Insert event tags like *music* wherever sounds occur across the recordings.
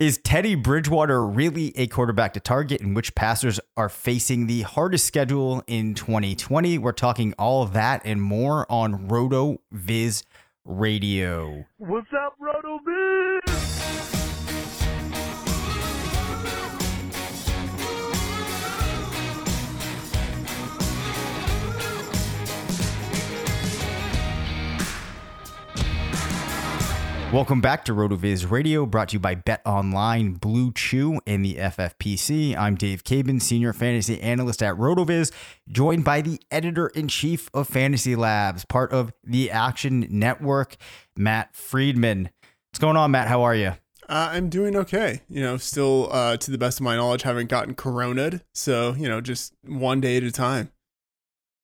Is Teddy Bridgewater really a quarterback to target? And which passers are facing the hardest schedule in 2020? We're talking all that and more on Roto Viz Radio. What's up, RotoViz? Welcome back to RotoViz Radio, brought to you by BetOnline, Blue Chew, and the FFPC. I'm Dave Caban, Senior Fantasy Analyst at RotoViz, joined by the Editor in Chief of Fantasy Labs, part of the Action Network, Matt Freedman. What's going on, Matt? How are you? Uh, I'm doing okay. You know, still, uh, to the best of my knowledge, haven't gotten coroned. So, you know, just one day at a time.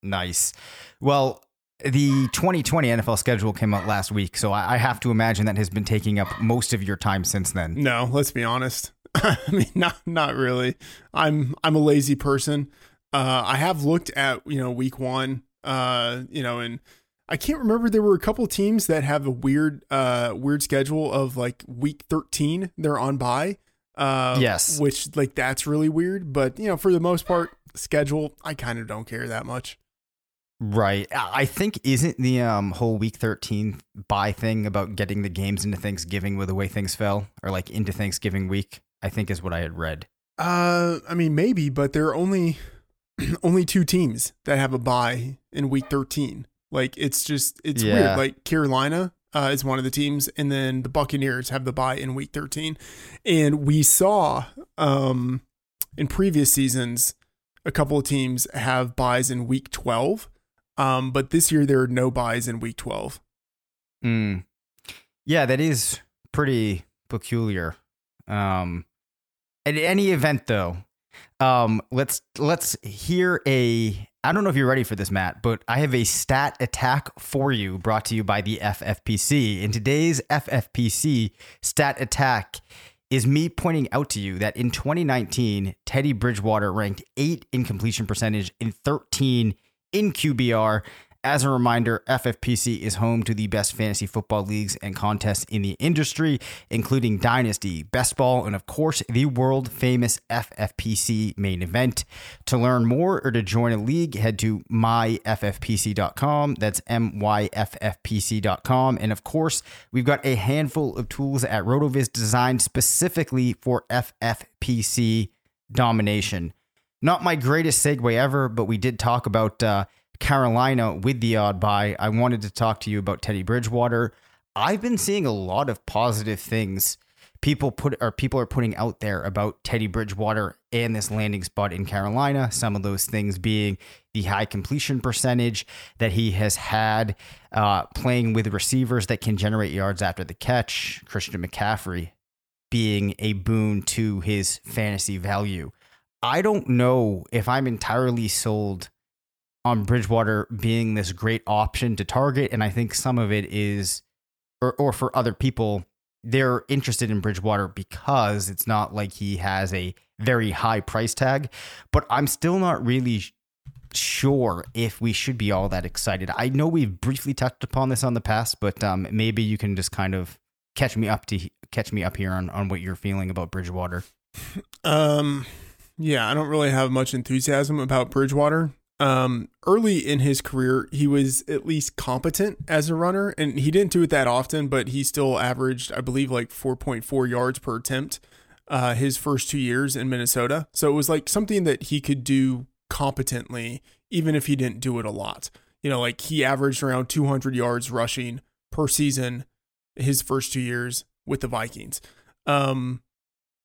Nice. Well, the 2020 NFL schedule came out last week, so I have to imagine that has been taking up most of your time since then. No, let's be honest. *laughs* I mean, not not really. I'm I'm a lazy person. Uh, I have looked at you know week one. Uh, you know, and I can't remember. There were a couple teams that have a weird uh weird schedule of like week 13 they're on bye. Uh, yes, which like that's really weird. But you know, for the most part, schedule I kind of don't care that much. Right. I think isn't the um, whole week 13 bye thing about getting the games into Thanksgiving with the way things fell or like into Thanksgiving week, I think is what I had read. Uh I mean maybe, but there are only *clears throat* only two teams that have a bye in week 13. Like it's just it's yeah. weird. Like Carolina uh, is one of the teams and then the Buccaneers have the bye in week 13. And we saw um in previous seasons a couple of teams have byes in week 12 um, but this year there are no byes in week 12. Mm. Yeah, that is pretty peculiar. Um, at any event though, um, let's let's hear a I don't know if you're ready for this, Matt, but I have a stat attack for you brought to you by the FFPC. In today's FFPC stat attack is me pointing out to you that in 2019, Teddy Bridgewater ranked eight in completion percentage in 13 in QBR. As a reminder, FFPC is home to the best fantasy football leagues and contests in the industry, including Dynasty, Best Ball, and of course, the world famous FFPC main event. To learn more or to join a league, head to myffpc.com. That's myffpc.com. And of course, we've got a handful of tools at RotoViz designed specifically for FFPC domination. Not my greatest segue ever, but we did talk about uh, Carolina with the odd bye. I wanted to talk to you about Teddy Bridgewater. I've been seeing a lot of positive things people put or people are putting out there about Teddy Bridgewater and this landing spot in Carolina. Some of those things being the high completion percentage that he has had, uh, playing with receivers that can generate yards after the catch. Christian McCaffrey being a boon to his fantasy value. I don't know if I'm entirely sold on Bridgewater being this great option to target. And I think some of it is, or, or for other people, they're interested in Bridgewater because it's not like he has a very high price tag. But I'm still not really sure if we should be all that excited. I know we've briefly touched upon this on the past, but um, maybe you can just kind of catch me up to catch me up here on, on what you're feeling about Bridgewater. Um, yeah, I don't really have much enthusiasm about Bridgewater. Um, early in his career, he was at least competent as a runner, and he didn't do it that often, but he still averaged, I believe, like 4.4 yards per attempt uh, his first two years in Minnesota. So it was like something that he could do competently, even if he didn't do it a lot. You know, like he averaged around 200 yards rushing per season his first two years with the Vikings. Um,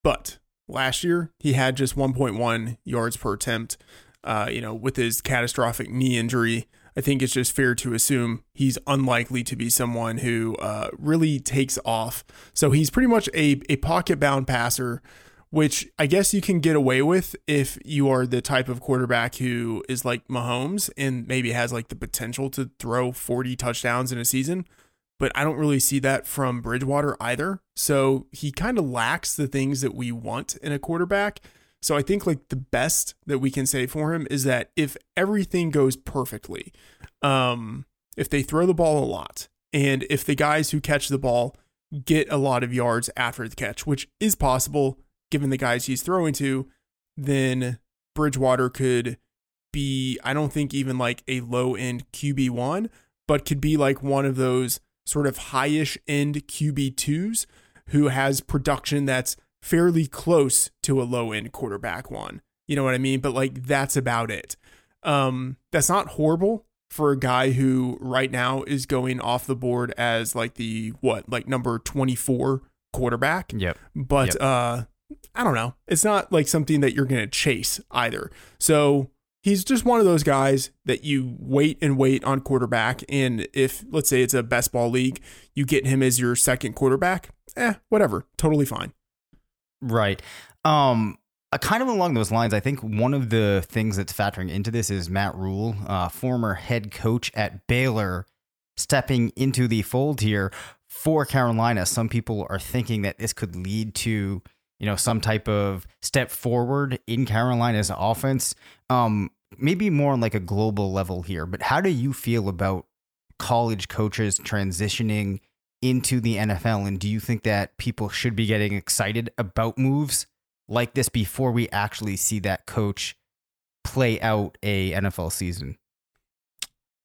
but last year. He had just 1.1 yards per attempt. Uh, you know, with his catastrophic knee injury, I think it's just fair to assume he's unlikely to be someone who uh, really takes off. So he's pretty much a, a pocket bound passer, which I guess you can get away with if you are the type of quarterback who is like Mahomes and maybe has like the potential to throw 40 touchdowns in a season but I don't really see that from Bridgewater either. So he kind of lacks the things that we want in a quarterback. So I think like the best that we can say for him is that if everything goes perfectly, um, if they throw the ball a lot, and if the guys who catch the ball get a lot of yards after the catch, which is possible given the guys he's throwing to, then Bridgewater could be, I don't think even like a low end QB1, but could be like one of those sort of highish end QB2s who has production that's fairly close to a low end quarterback one. You know what I mean? But like that's about it. Um, that's not horrible for a guy who right now is going off the board as like the what, like number 24 quarterback. Yep. But Yep. uh I don't know. It's not like something that you're going to chase either. So he's just one of those guys that you wait and wait on quarterback. And if, let's say it's a best ball league, you get him as your second quarterback, eh, whatever. Totally fine. Right. Um, uh, kind of along those lines, I think one of the things that's factoring into this is Matt Rhule, uh, former head coach at Baylor, stepping into the fold here for Carolina. Some people are thinking that this could lead to, you know, some type of step forward in Carolina's offense. Um, maybe more on like a global level here, but how do you feel about college coaches transitioning into the NFL? And do you think that people should be getting excited about moves like this before we actually see that coach play out a NFL season?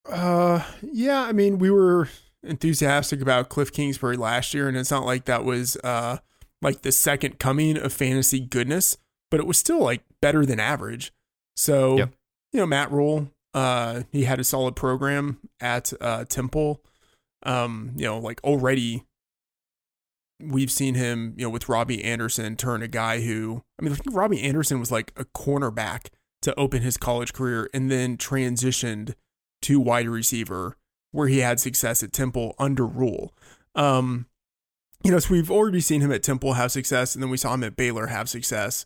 Uh, yeah, I mean, we were enthusiastic about Cliff Kingsbury last year, and it's not like that was uh like the second coming of fantasy goodness, but it was still like better than average. So, Yep. you know, Matt Rhule, uh, he had a solid program at uh Temple. Um, you know, like already we've seen him, you know, with Robbie Anderson turn a guy who I mean, I think Robbie Anderson was like a cornerback to open his college career and then transitioned to wide receiver where he had success at Temple under Rhule. Um, you know, so we've already seen him at Temple have success, and then we saw him at Baylor have success.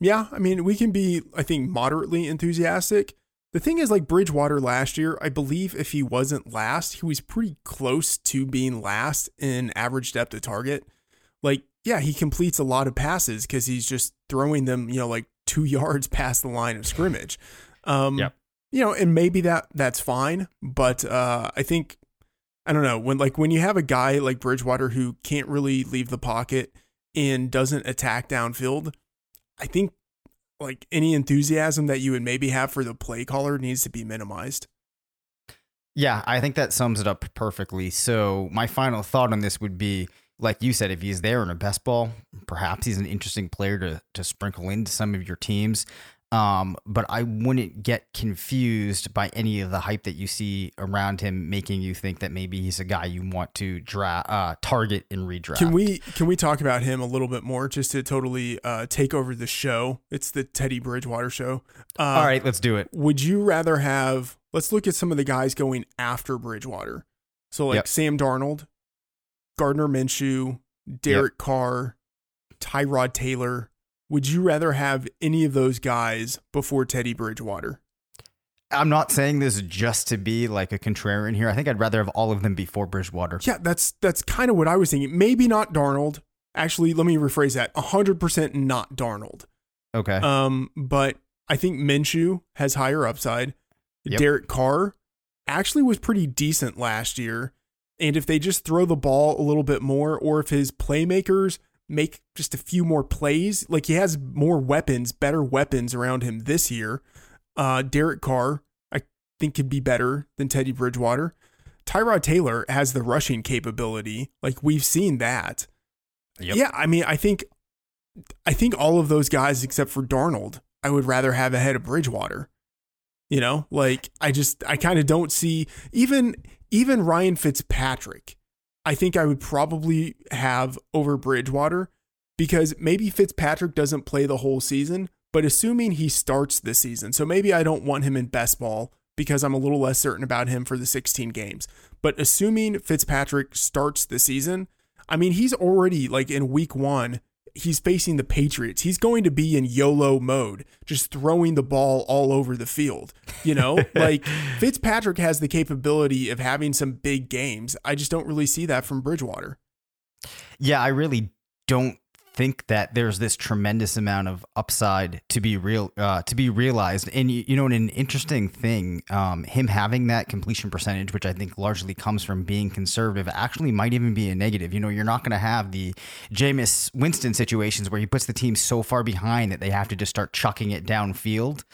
Yeah, I mean, we can be, I think, moderately enthusiastic. The thing is, like Bridgewater last year, I believe if he wasn't last, he was pretty close to being last in average depth of target. Like, yeah, he completes a lot of passes because he's just throwing them, you know, like two *laughs* yards past the line of scrimmage. Um, Yep. You know, and maybe that that's fine, but uh, I think I don't know when like when you have a guy like Bridgewater who can't really leave the pocket and doesn't attack downfield, I think like any enthusiasm that you would maybe have for the play caller needs to be minimized. Yeah, I think that sums it up perfectly. So, my final thought on this would be like you said, if he's there in a best ball, perhaps he's an interesting player to, to sprinkle into some of your teams. Um, but I wouldn't get confused by any of the hype that you see around him, making you think that maybe he's a guy you want to draft, uh, target and redraft. Can we can we talk about him a little bit more just to totally uh, take over the show? It's the Teddy Bridgewater show. Uh, All right, let's do it. Would you rather have? Let's look at some of the guys going after Bridgewater. So like Yep. Sam Darnold, Gardner Minshew, Derek Carr, Tyrod Taylor. Would you rather have any of those guys before Teddy Bridgewater? I'm not saying this just to be like a contrarian here. I think I'd rather have all of them before Bridgewater. Yeah, that's that's kind of what I was thinking. Maybe not Darnold. Actually, let me rephrase that. 100% not Darnold. Okay. Um, but I think Minshew has higher upside. Yep. Derek Carr actually was pretty decent last year. And if they just throw the ball a little bit more, or if his playmakers make just a few more plays, like he has more weapons, better weapons around him this year, uh, Derek Carr, I think could be better than Teddy Bridgewater. Tyrod Taylor has the rushing capability. Like we've seen that. Yep. Yeah, I mean, I think I think all of those guys except for Darnold, I would rather have ahead of Bridgewater. You know, like I just I kind of don't see even even Ryan Fitzpatrick. I think I would probably have over Bridgewater because maybe Fitzpatrick doesn't play the whole season, but assuming he starts this season. So maybe I don't want him in best ball because I'm a little less certain about him for the 16 games. But assuming Fitzpatrick starts the season, I mean, he's already like in week one, he's facing the Patriots. He's going to be in YOLO mode, just throwing the ball all over the field. You know, *laughs* like Fitzpatrick has the capability of having some big games. I just don't really see that from Bridgewater. Yeah, I really don't think that there's this tremendous amount of upside to be real uh, to be realized. And you, you know, an interesting thing, um, him having that completion percentage, which I think largely comes from being conservative, actually might even be a negative. You know, you're not going to have the Jameis Winston situations where he puts the team so far behind that they have to just start chucking it downfield.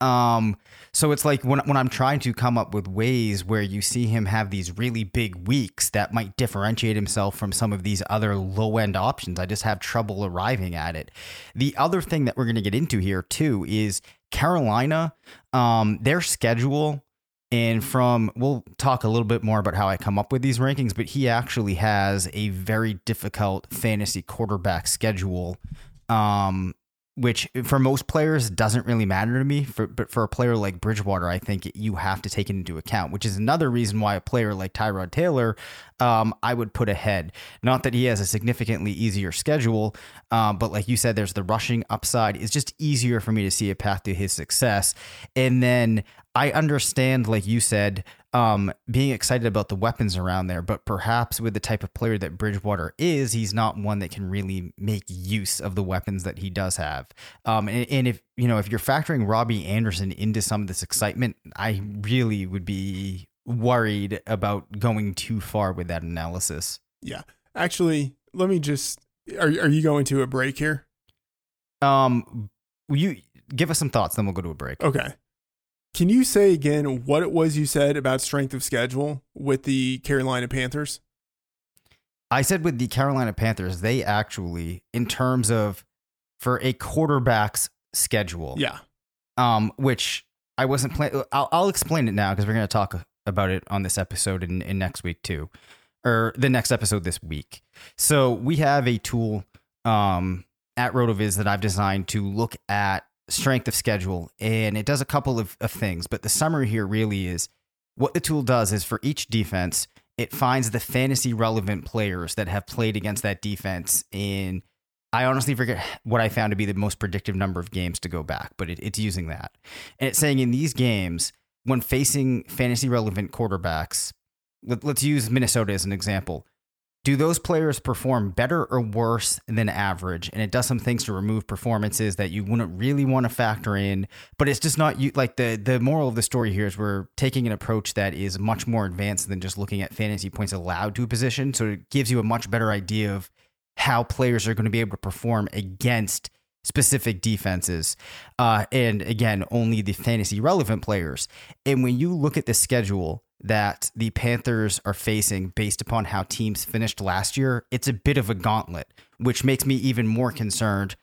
Um, so it's like when when I'm trying to come up with ways where you see him have these really big weeks that might differentiate himself from some of these other low end options, I just have trouble arriving at it. The other thing that we're going to get into here too is Carolina, um, their schedule. And from, we'll talk a little bit more about how I come up with these rankings, but he actually has a very difficult fantasy quarterback schedule. Um, which for most players doesn't really matter to me. For, but for a player like Bridgewater, I think you have to take it into account, which is another reason why a player like Tyrod Taylor, um, I would put ahead. Not that he has a significantly easier schedule, um, but like you said, there's the rushing upside. It's just easier for me to see a path to his success. And then I understand, like you said, um, being excited about the weapons around there, but perhaps with the type of player that Bridgewater is, he's not one that can really make use of the weapons that he does have. Um, and, and if you know if you're factoring Robbie Anderson into some of this excitement, I really would be worried about going too far with that analysis. Yeah, actually, let me just are are you going to a break here? Um, will you give us some thoughts, then we'll go to a break. Okay. Can you say again what it was you said about strength of schedule with the Carolina Panthers? I said with the Carolina Panthers, they actually, in terms of for a quarterback's schedule, Yeah. um, which I wasn't planning. I'll, I'll explain it now because we're going to talk about it on this episode and next week too, or the next episode this week. So we have a tool um, at RotoViz that I've designed to look at strength of schedule, and it does a couple of, of things. But the summary here really is what the tool does is for each defense, it finds the fantasy relevant players that have played against that defense in I honestly forget what I found to be the most predictive number of games to go back, but it, it's using that. And it's saying in these games, when facing fantasy relevant quarterbacks, let, let's use Minnesota as an example. Do those players perform better or worse than average? And it does some things to remove performances that you wouldn't really want to factor in. But it's just not you like the the moral of the story here is we're taking an approach that is much more advanced than just looking at fantasy points allowed to a position. So it gives you a much better idea of how players are going to be able to perform against specific defenses. Uh, and again, only the fantasy relevant players. And when you look at the schedule that the Panthers are facing based upon how teams finished last year, it's a bit of a gauntlet, which makes me even more concerned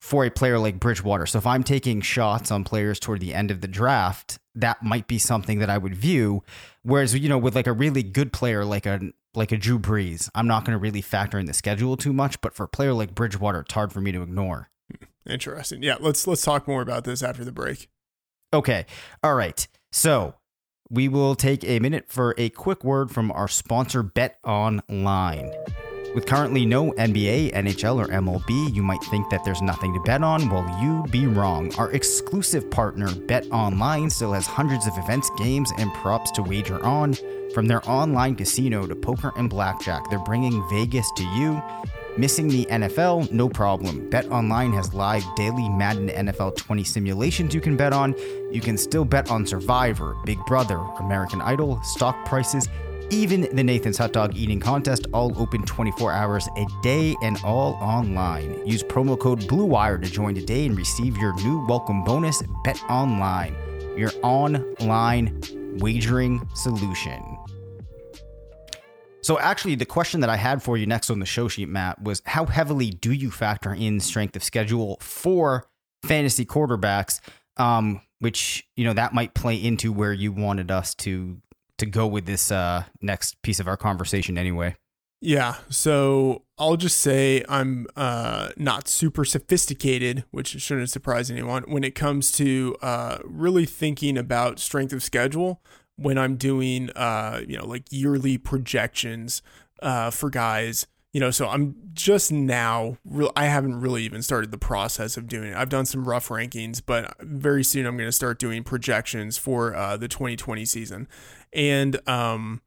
for a player like Bridgewater. So if I'm taking shots on players toward the end of the draft, that might be something that I would view. Whereas, you know, with like a really good player like a like a Drew Brees, I'm not going to really factor in the schedule too much. But for a player like Bridgewater, it's hard for me to ignore. Interesting. Yeah, let's let's talk more about this after the break. Okay. All right. So we will take a minute for a quick word from our sponsor, BetOnline. With currently no NBA, NHL, or MLB, you might think that there's nothing to bet on. Well, you'd be wrong. Our exclusive partner, BetOnline, still has hundreds of events, games, and props to wager on. From their online casino to poker and blackjack, they're bringing Vegas to you. Missing the NFL? No problem. BetOnline has live daily Madden NFL 20 simulations you can bet on. You can still bet on Survivor, Big Brother, American Idol, stock prices, even the Nathan's Hot Dog Eating Contest, all open 24 hours a day and all online. Use promo code BLUEWIRE to join today and receive your new welcome bonus. BetOnline, your online wagering solution. So, actually, the question that I had for you next on the show sheet, Matt, was how heavily do you factor in strength of schedule for fantasy quarterbacks? Um, which you know that might play into where you wanted us to to go with this uh, next piece of our conversation, anyway. Yeah, so I'll just say I'm uh, not super sophisticated, which shouldn't surprise anyone, when it comes to uh, really thinking about strength of schedule when I'm doing, uh, you know, like yearly projections uh, for guys. You know, so I'm just now, real, I haven't really even started the process of doing it. I've done some rough rankings, but very soon I'm going to start doing projections for uh, the 2020 season. And, um,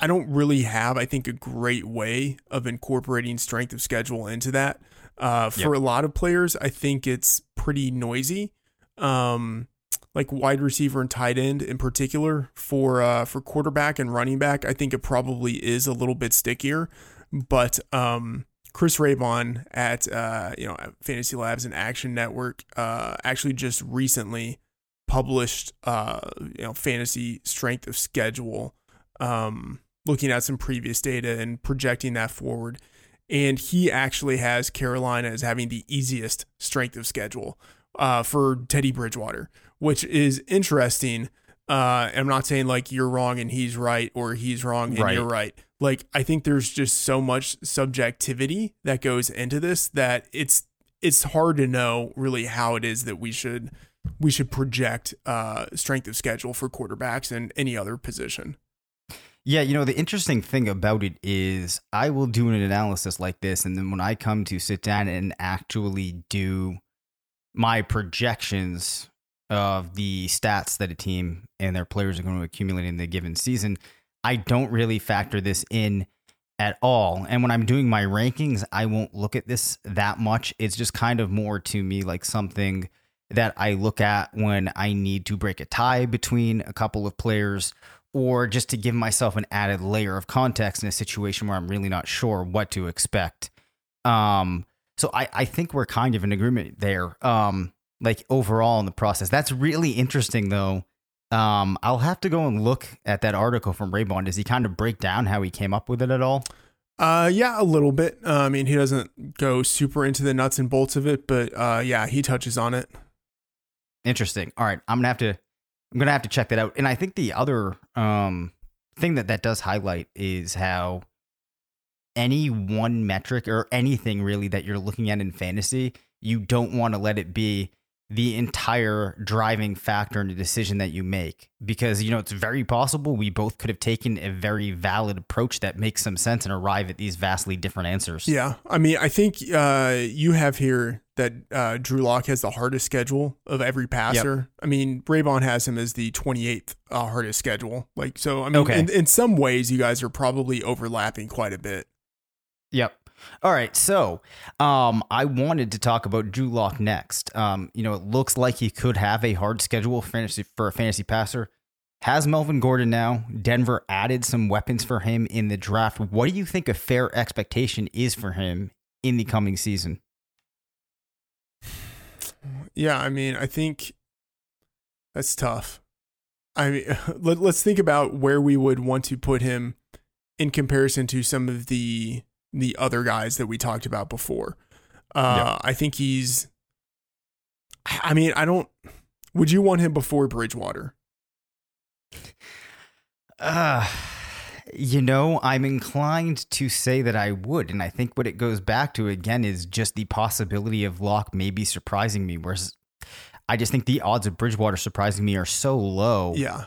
I don't really have, I think, a great way of incorporating strength of schedule into that. Uh, for a lot of players, I think it's pretty noisy. Um, like wide receiver and tight end in particular for uh, for quarterback and running back, I think it probably is a little bit stickier. But um, Chris Raybon at uh, you know Fantasy Labs and Action Network uh, actually just recently published uh, you know fantasy strength of schedule, um, looking at some previous data and projecting that forward. And he actually has Carolina as having the easiest strength of schedule uh, for Teddy Bridgewater, which is interesting. Uh, I'm not saying like you're wrong and he's right or he's wrong and Right. you're right. Like I think there's just so much subjectivity that goes into this that it's it's hard to know really how it is that we should we should project uh, strength of schedule for quarterbacks and any other position. Yeah, you know, the interesting thing about it is I will do an analysis like this. And then when I come to sit down and actually do my projections of the stats that a team and their players are going to accumulate in the given season, I don't really factor this in at all. And when I'm doing my rankings, I won't look at this that much. It's just kind of more to me like something that I look at when I need to break a tie between a couple of players or just to give myself an added layer of context in a situation where I'm really not sure what to expect. Um, so I, I think we're kind of in agreement there. Um, like overall in the process. That's really interesting though. Um, I'll have to go and look at that article from Raybon. Does he kind of break down how he came up with it at all? Uh, yeah, a little bit. Uh, I mean, he doesn't go super into the nuts and bolts of it, but uh, yeah, he touches on it. Interesting. All right, I'm gonna have to I'm gonna have to check that out. And I think the other um thing that that does highlight is how any one metric or anything really that you're looking at in fantasy, you don't want to let it be the entire driving factor in the decision that you make because you know it's very possible we both could have taken a very valid approach that makes some sense and arrive at these vastly different answers. Yeah, I mean, I think uh, you have here that uh, Drew Lock has the hardest schedule of every passer. I mean, Raybon has him as the 28th uh, hardest schedule. Like, so I mean, Okay. in, in some ways, you guys are probably overlapping quite a bit. Yep. All right. So, um, I wanted to talk about Drew Lock next. Um, you know, it looks like he could have a hard schedule fantasy for a fantasy passer. Has Melvin Gordon now? Denver added some weapons for him in the draft. What do you think a fair expectation is for him in the coming season? Yeah, I mean, I think that's tough. I mean, *laughs* let, let's think about where we would want to put him in comparison to some of the the other guys that we talked about before. Uh, Yeah. I think he's. I mean, I don't. Would you want him before Bridgewater? Uh, you know, I'm inclined to say that I would. And I think what it goes back to again is just the possibility of Lock maybe surprising me. Whereas I just think the odds of Bridgewater surprising me are so low. Yeah,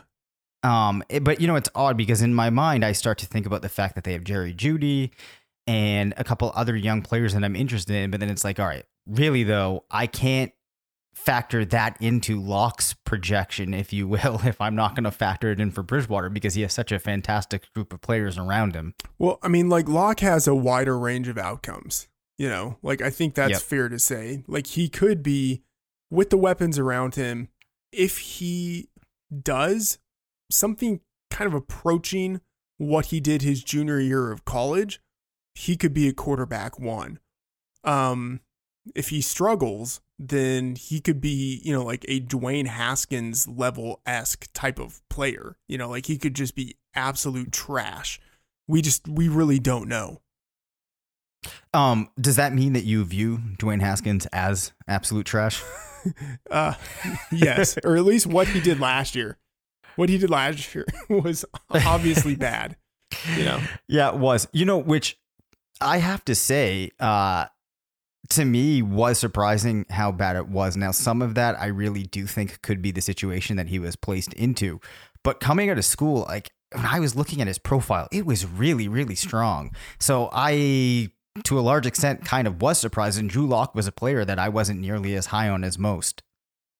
Um, it- but you know, it's odd because in my mind, I start to think about the fact that they have Jerry Jeudy and a couple other young players that I'm interested in. But then it's like, all right, really though, I can't factor that into Lock's projection, if you *laughs* will, if I'm not going to factor it in for Bridgewater because he has such a fantastic group of players around him. Well, I mean, like Lock has a wider range of outcomes. You know, like I think that's Yep. fair to say. Like he could be with the weapons around him if he does something kind of approaching what he did his junior year of college, he could be a quarterback one. Um if he struggles, then he could be, you know, like a Dwayne Haskins level esque type of player. You know, like he could just be absolute trash. We just we really don't know. Um, does that mean that you view Dwayne Haskins as absolute trash? *laughs* Uh yes, or at least what he did last year. What he did last year *laughs* was obviously bad. You know. *laughs* Yeah, it was. You know, which I have to say, uh, to me was surprising how bad it was. Now, some of that I really do think could be the situation that he was placed into. But coming out of school, like when I was looking at his profile, it was really, really strong. So I, to a large extent, kind of was surprised. And Drew Lock was a player that I wasn't nearly as high on as most.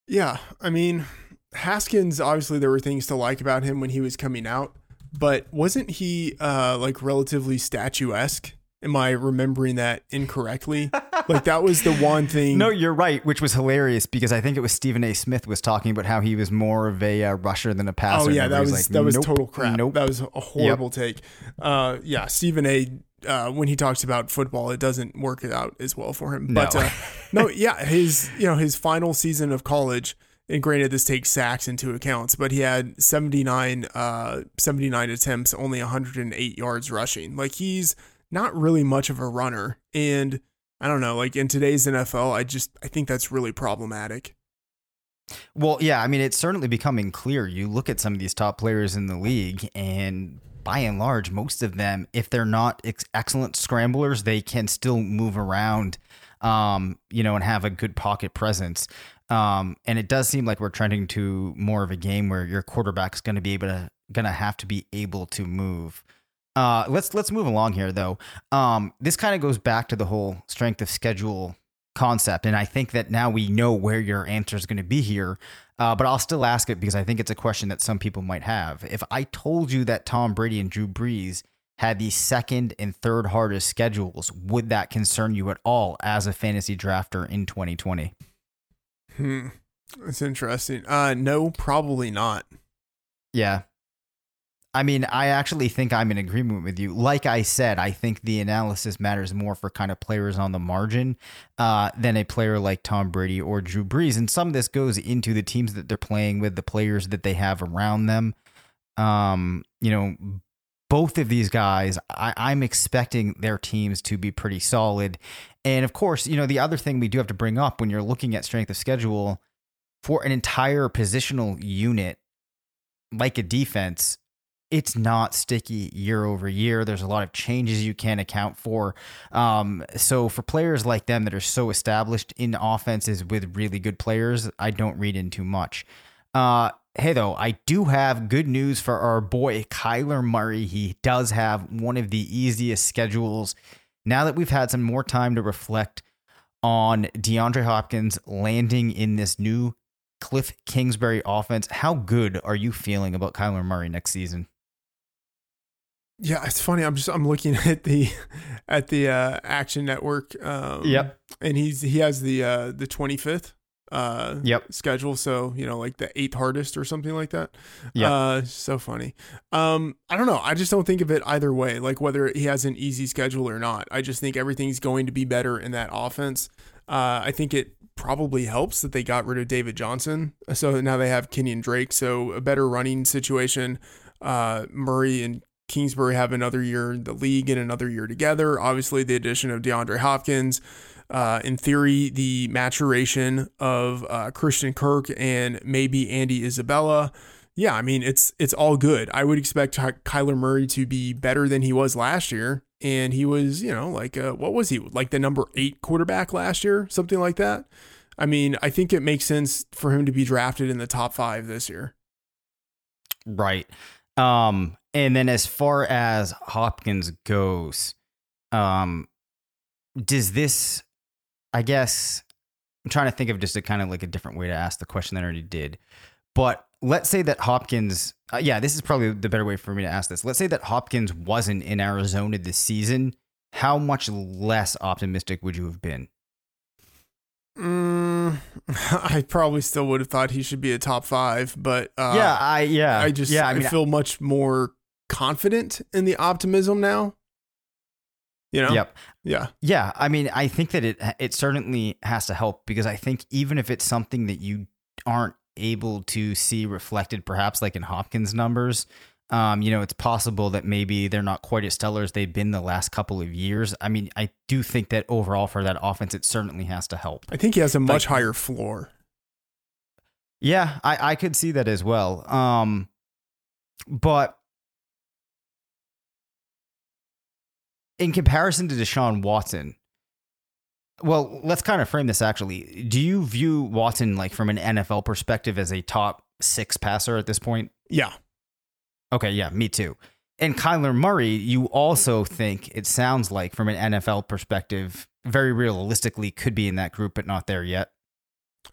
Yeah, I mean, Haskins obviously there were things to like about him when he was coming out, but wasn't he uh like relatively statuesque Am I remembering that incorrectly? like that was the one thing. No, you're right, which was hilarious because I think it was Stephen A. Smith was talking about how he was more of a uh, rusher than a passer. Oh yeah, that was everybody's like, that was "Nope, total crap. Nope. That was a horrible take. Uh, yeah, Stephen A. Uh, when he talks about football, it doesn't work out as well for him. But No. uh, no, yeah, his you know his final season of college. And granted, this takes sacks into account, but he had 79, uh, 79 attempts, only 108 yards rushing. Like he's not really much of a runner, and I don't know. Like in today's NFL, I just I think that's really problematic. Well, yeah, I mean, it's certainly becoming clear. You look at some of these top players in the league, and by and large, most of them, if they're not ex- excellent scramblers, they can still move around, um, you know, and have a good pocket presence. Um, and it does seem like we're trending to more of a game where your quarterback is going to be able to, going to have to be able to move. Uh, let's let's move along here, though. Um, this kind of goes back to the whole strength of schedule concept, and I think that now we know where your answer is going to be here. Uh, but I'll still ask it because I think it's a question that some people might have. If I told you that Tom Brady and Drew Brees had the second and third hardest schedules, would that concern you at all as a fantasy drafter in 2020? Hmm, that's interesting. Uh, no, probably not. Yeah. I mean, I actually think I'm in agreement with you. Like I said, I think the analysis matters more for kind of players on the margin uh, than a player like Tom Brady or Drew Brees. And some of this goes into the teams that they're playing with, the players that they have around them. Um, you know, both of these guys, I, I'm expecting their teams to be pretty solid. And of course, you know, the other thing we do have to bring up when you're looking at strength of schedule for an entire positional unit like a defense, it's not sticky year over year. There's a lot of changes you can't account for. Um, so for players like them that are so established in offenses with really good players, I don't read in too much. Uh, hey though, I do have good news for our boy Kyler Murray. He does have one of the easiest schedules. Now that we've had some more time to reflect on DeAndre Hopkins landing in this new Cliff Kingsbury offense, how good are you feeling about Kyler Murray next season? Yeah, it's funny. I'm just I'm looking *laughs* at the at the uh, Action Network. Um, Yep. and he's he has the uh, the 25th uh, Yep. schedule. So you know, like the eighth hardest or something like that. Yep. Uh, so funny. Um, I don't know. I just don't think of it either way. Like whether he has an easy schedule or not. I just think everything's going to be better in that offense. Uh, I think it probably helps that they got rid of David Johnson. So now they have Kenyon Drake. So a better running situation. Uh, Murray and Kingsbury have another year in the league and another year together. Obviously, the addition of DeAndre Hopkins. Uh, in theory, the maturation of uh, Christian Kirk and maybe Andy Isabella. Yeah, I mean it's it's all good. I would expect Kyler Murray to be better than he was last year, and he was you know like uh, what was he like the number eight quarterback last year, something like that. I mean, I think it makes sense for him to be drafted in the top five this year. Right. Um, and then as far as Hopkins goes, um, does this, I guess, I'm trying to think of just a kind of like a different way to ask the question that I already did. But let's say that Hopkins, uh, yeah, this is probably the better way for me to ask this. Let's say that Hopkins wasn't in Arizona this season. How much less optimistic would you have been? Mm, *laughs* I probably still would have thought he should be a top five, but uh, yeah, I yeah, I just yeah, I, I mean, feel much more confident in the optimism now. You know? yep. Yeah. Yeah, I mean, I think that it it certainly has to help because I think even if it's something that you aren't able to see reflected, perhaps like in Hopkins numbers, um, you know, it's possible that maybe they're not quite as stellar as they've been the last couple of years. I mean, I do think that overall for that offense, it certainly has to help. I think he has a much Like- higher floor. Yeah, I, I could see that as well. Um, but in comparison to Deshaun Watson, well, let's kind of frame this actually. Do you view Watson like from an NFL perspective as a top six passer at this point? Yeah. Okay, yeah, me too. And Kyler Murray, you also think it sounds like from an NFL perspective, very realistically could be in that group, but not there yet.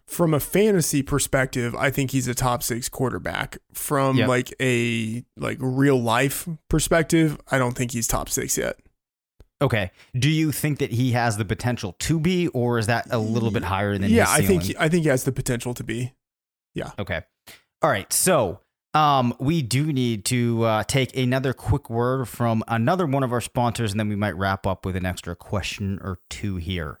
From a fantasy perspective, I think he's a top six quarterback. From Yep. like a like real life perspective, I don't think he's top six yet. Okay. Do you think that he has the potential to be, or is that a little bit higher than? yeah, I think ceiling? I think he has the potential to be. Yeah. Okay. All right. So, um, we do need to uh, take another quick word from another one of our sponsors, and then we might wrap up with an extra question or two here.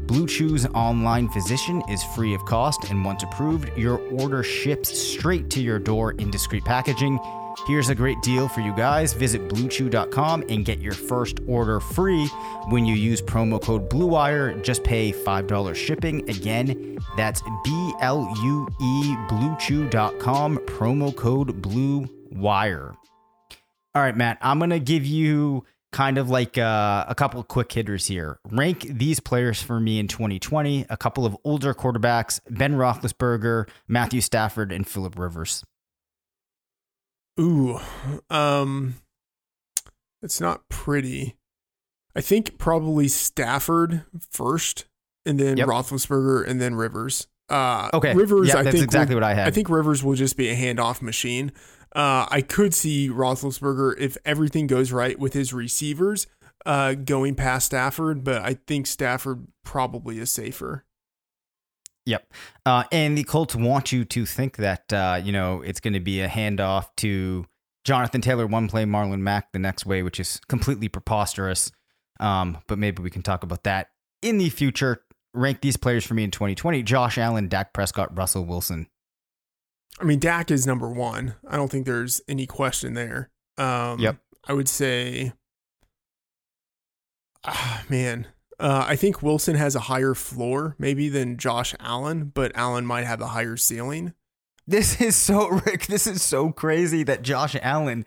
Blue Chew's online physician is free of cost, and once approved, your order ships straight to your door in discreet packaging. Here's a great deal for you guys. Visit bluechew.com and get your first order free when you use promo code BLUEWIRE. Just pay $5 shipping. Again, that's B L U E bluechew.com, promo code BLUEWIRE. All right, Matt, I'm going to give you kind of like uh, a couple of quick hitters here. Rank these players for me in 2020. A couple of older quarterbacks Ben Roethlisberger, Matthew Stafford, and Philip Rivers. Ooh, um, it's not pretty. I think probably Stafford first, and then Yep. Roethlisberger, and then Rivers. Uh, Okay. Rivers. Yeah, I that's think exactly will- what I had. I think Rivers will just be a handoff machine. Uh, I could see Roethlisberger if everything goes right with his receivers, uh, going past Stafford, but I think Stafford probably is safer. Yep. Uh, and the Colts want you to think that, uh, you know, it's going to be a handoff to Jonathan Taylor one play, Marlon Mack the next way, which is completely preposterous. Um, but maybe we can talk about that in the future. Rank these players for me in 2020 Josh Allen, Dak Prescott, Russell Wilson. I mean, Dak is number one. I don't think there's any question there. Um, Yep. I would say, ah, man, uh, I think Wilson has a higher floor maybe than Josh Allen, but Allen might have a higher ceiling. This is so, *laughs* Rick, this is so crazy that Josh Allen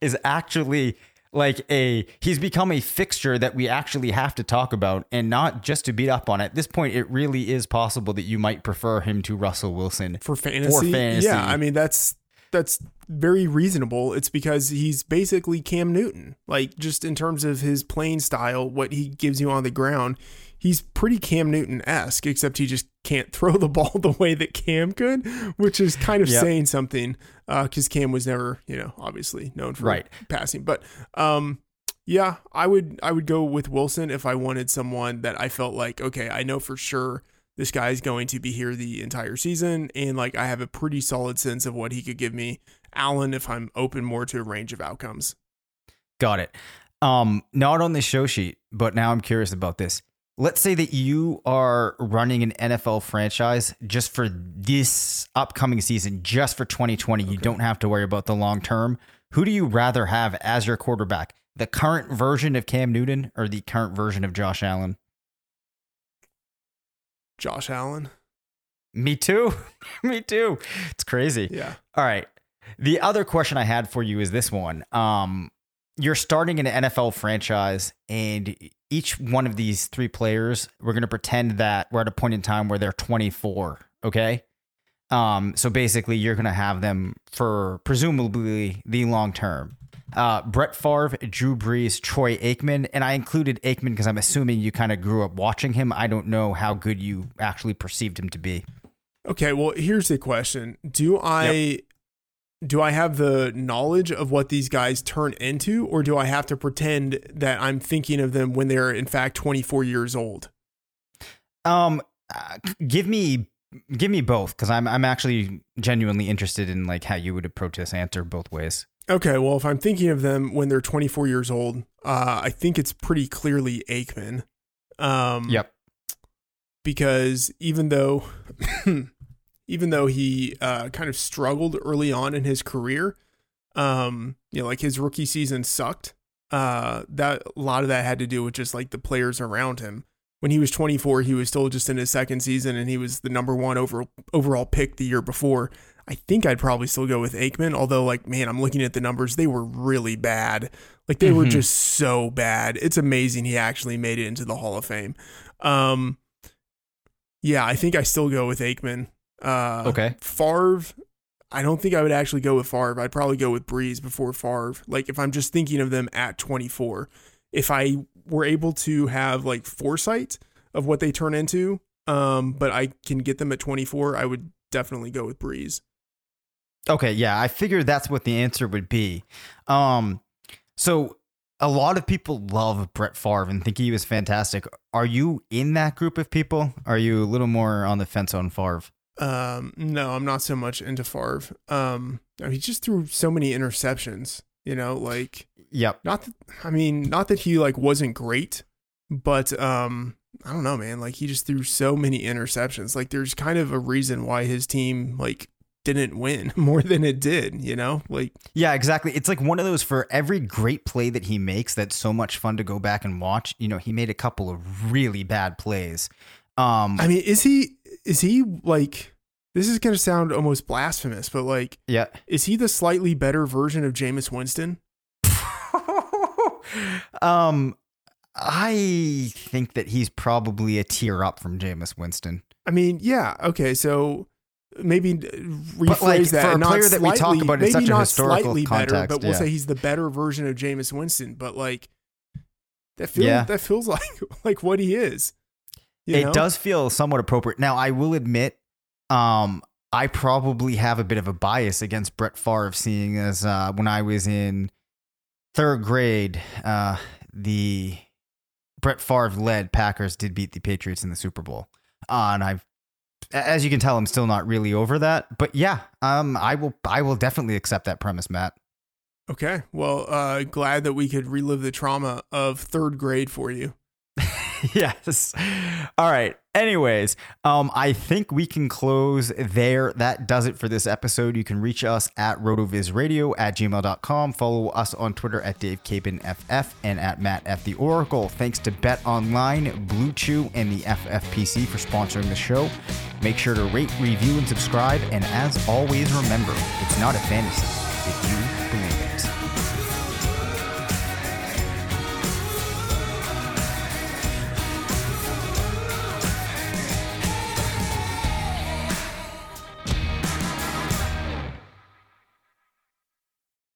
is actually like a he's become a fixture that we actually have to talk about and not just to beat up on at this point it really is possible that you might prefer him to Russell Wilson for fantasy. For fantasy. Yeah, I mean that's that's very reasonable. It's because he's basically Cam Newton. Like just in terms of his playing style, what he gives you on the ground, he's pretty Cam Newton esque, except he just can't *laughs* throw the ball the way that Cam could, which is kind of Yep. saying something. Because Cam was never, you know, obviously known for Right. passing. But um, yeah, I would I would go with Wilson if I wanted someone that I felt like okay, I know for sure this guy is going to be here the entire season, and like I have a pretty solid sense of what he could give me. Allen, if I'm open more to a range of outcomes. Got it. Um, not on the show sheet, but now I'm curious about this. Let's say that you are running an NFL franchise just for this upcoming season, just for 2020. You don't have to worry about the long term. Who do you rather have as your quarterback? The current version of Cam Newton or the current version of Josh Allen? Josh Allen. Me too. *laughs* Me too. It's crazy. Yeah. All right. The other question I had for you is this one. Um, you're starting an NFL franchise, and each one of these three players, we're going to pretend that we're at a point in time where they're 24. Okay. Um, so basically, you're going to have them for presumably the long term. Uh, Brett Favre, Drew Brees, Troy Aikman, and I included Aikman because I'm assuming you kind of grew up watching him. I don't know how good you actually perceived him to be. Okay. Well, here's the question: Do I do I have the knowledge of what these guys turn into, or do I have to pretend that I'm thinking of them when they're in fact 24 years old? Um, uh, give me give me both because I'm I'm actually genuinely interested in like how you would approach this answer both ways. Okay, well, if I'm thinking of them when they're 24 years old, uh, I think it's pretty clearly Aikman. Um, Yep. Because even though, *clears throat* even though he uh, kind of struggled early on in his career, um, you know, like his rookie season sucked. Uh, that a lot of that had to do with just like the players around him. when he was 24, he was still just in his second season and he was the number one over, overall pick the year before. I think I'd probably still go with Aikman, although, like, man, I'm looking at the numbers. They were really bad. Like, they were Mhm. just so bad. It's amazing he actually made it into the Hall of Fame. Um, yeah, I think I still go with Aikman. Uh, Okay. Favre, I don't think I would actually go with Favre. I'd probably go with Brees before Favre. Like, if I'm just thinking of them at 24, if I were able to have like foresight of what they turn into, um, but I can get them at 24, I would definitely go with Brees. Okay, yeah, I figured that's what the answer would be. Um, so a lot of people love Brett Favre and think he was fantastic. Are you in that group of people? Are you a little more on the fence on Favre? Um, no, I'm not so much into Favre. Um, I mean, he just threw so many interceptions. You know, like Yep. not. That, I mean, not that he like wasn't great, but um, I don't know, man. Like he just threw so many interceptions. Like there's kind of a reason why his team like didn't win *laughs* more than it did. You know, like Yeah, exactly. It's like one of those for every great play that he makes that's so much fun to go back and watch. You know, he made a couple of really bad plays. Um, I mean, is he is he like? This is gonna sound almost blasphemous, but like, yeah. is he the slightly better version of Jameis Winston? *laughs* um, I think that he's probably a tier up from Jameis Winston. I mean, yeah, okay, so maybe rephrase like, that. for a not player that we talk about in such a historical slightly better, context, but we'll yeah. say he's the better version of Jameis Winston. But like, that feels Yeah. that feels *laughs* like like what he is. You it know? does feel somewhat appropriate. Now, I will admit, um, I probably have a bit of a bias against Brett Favre, seeing as uh, when I was in third grade, uh, the Brett Favre led Packers did beat the Patriots in the Super Bowl, uh, and I've. As you can tell, I'm still not really over that, but yeah, um, I will. I will definitely accept that premise, Matt. Okay. Well, uh, glad that we could relive the trauma of third grade for you. *laughs* yes. All right. Anyways, um, I think we can close there. That does it for this episode. You can reach us at rotovizradio at gmail.com. Follow us on Twitter at DaveCabanFF and at Matt F. The Oracle. Thanks to BetOnline, Blue Chew, and the FFPC for sponsoring the show. Make sure to rate, review, and subscribe. And as always, remember, it's not a fantasy if you believe.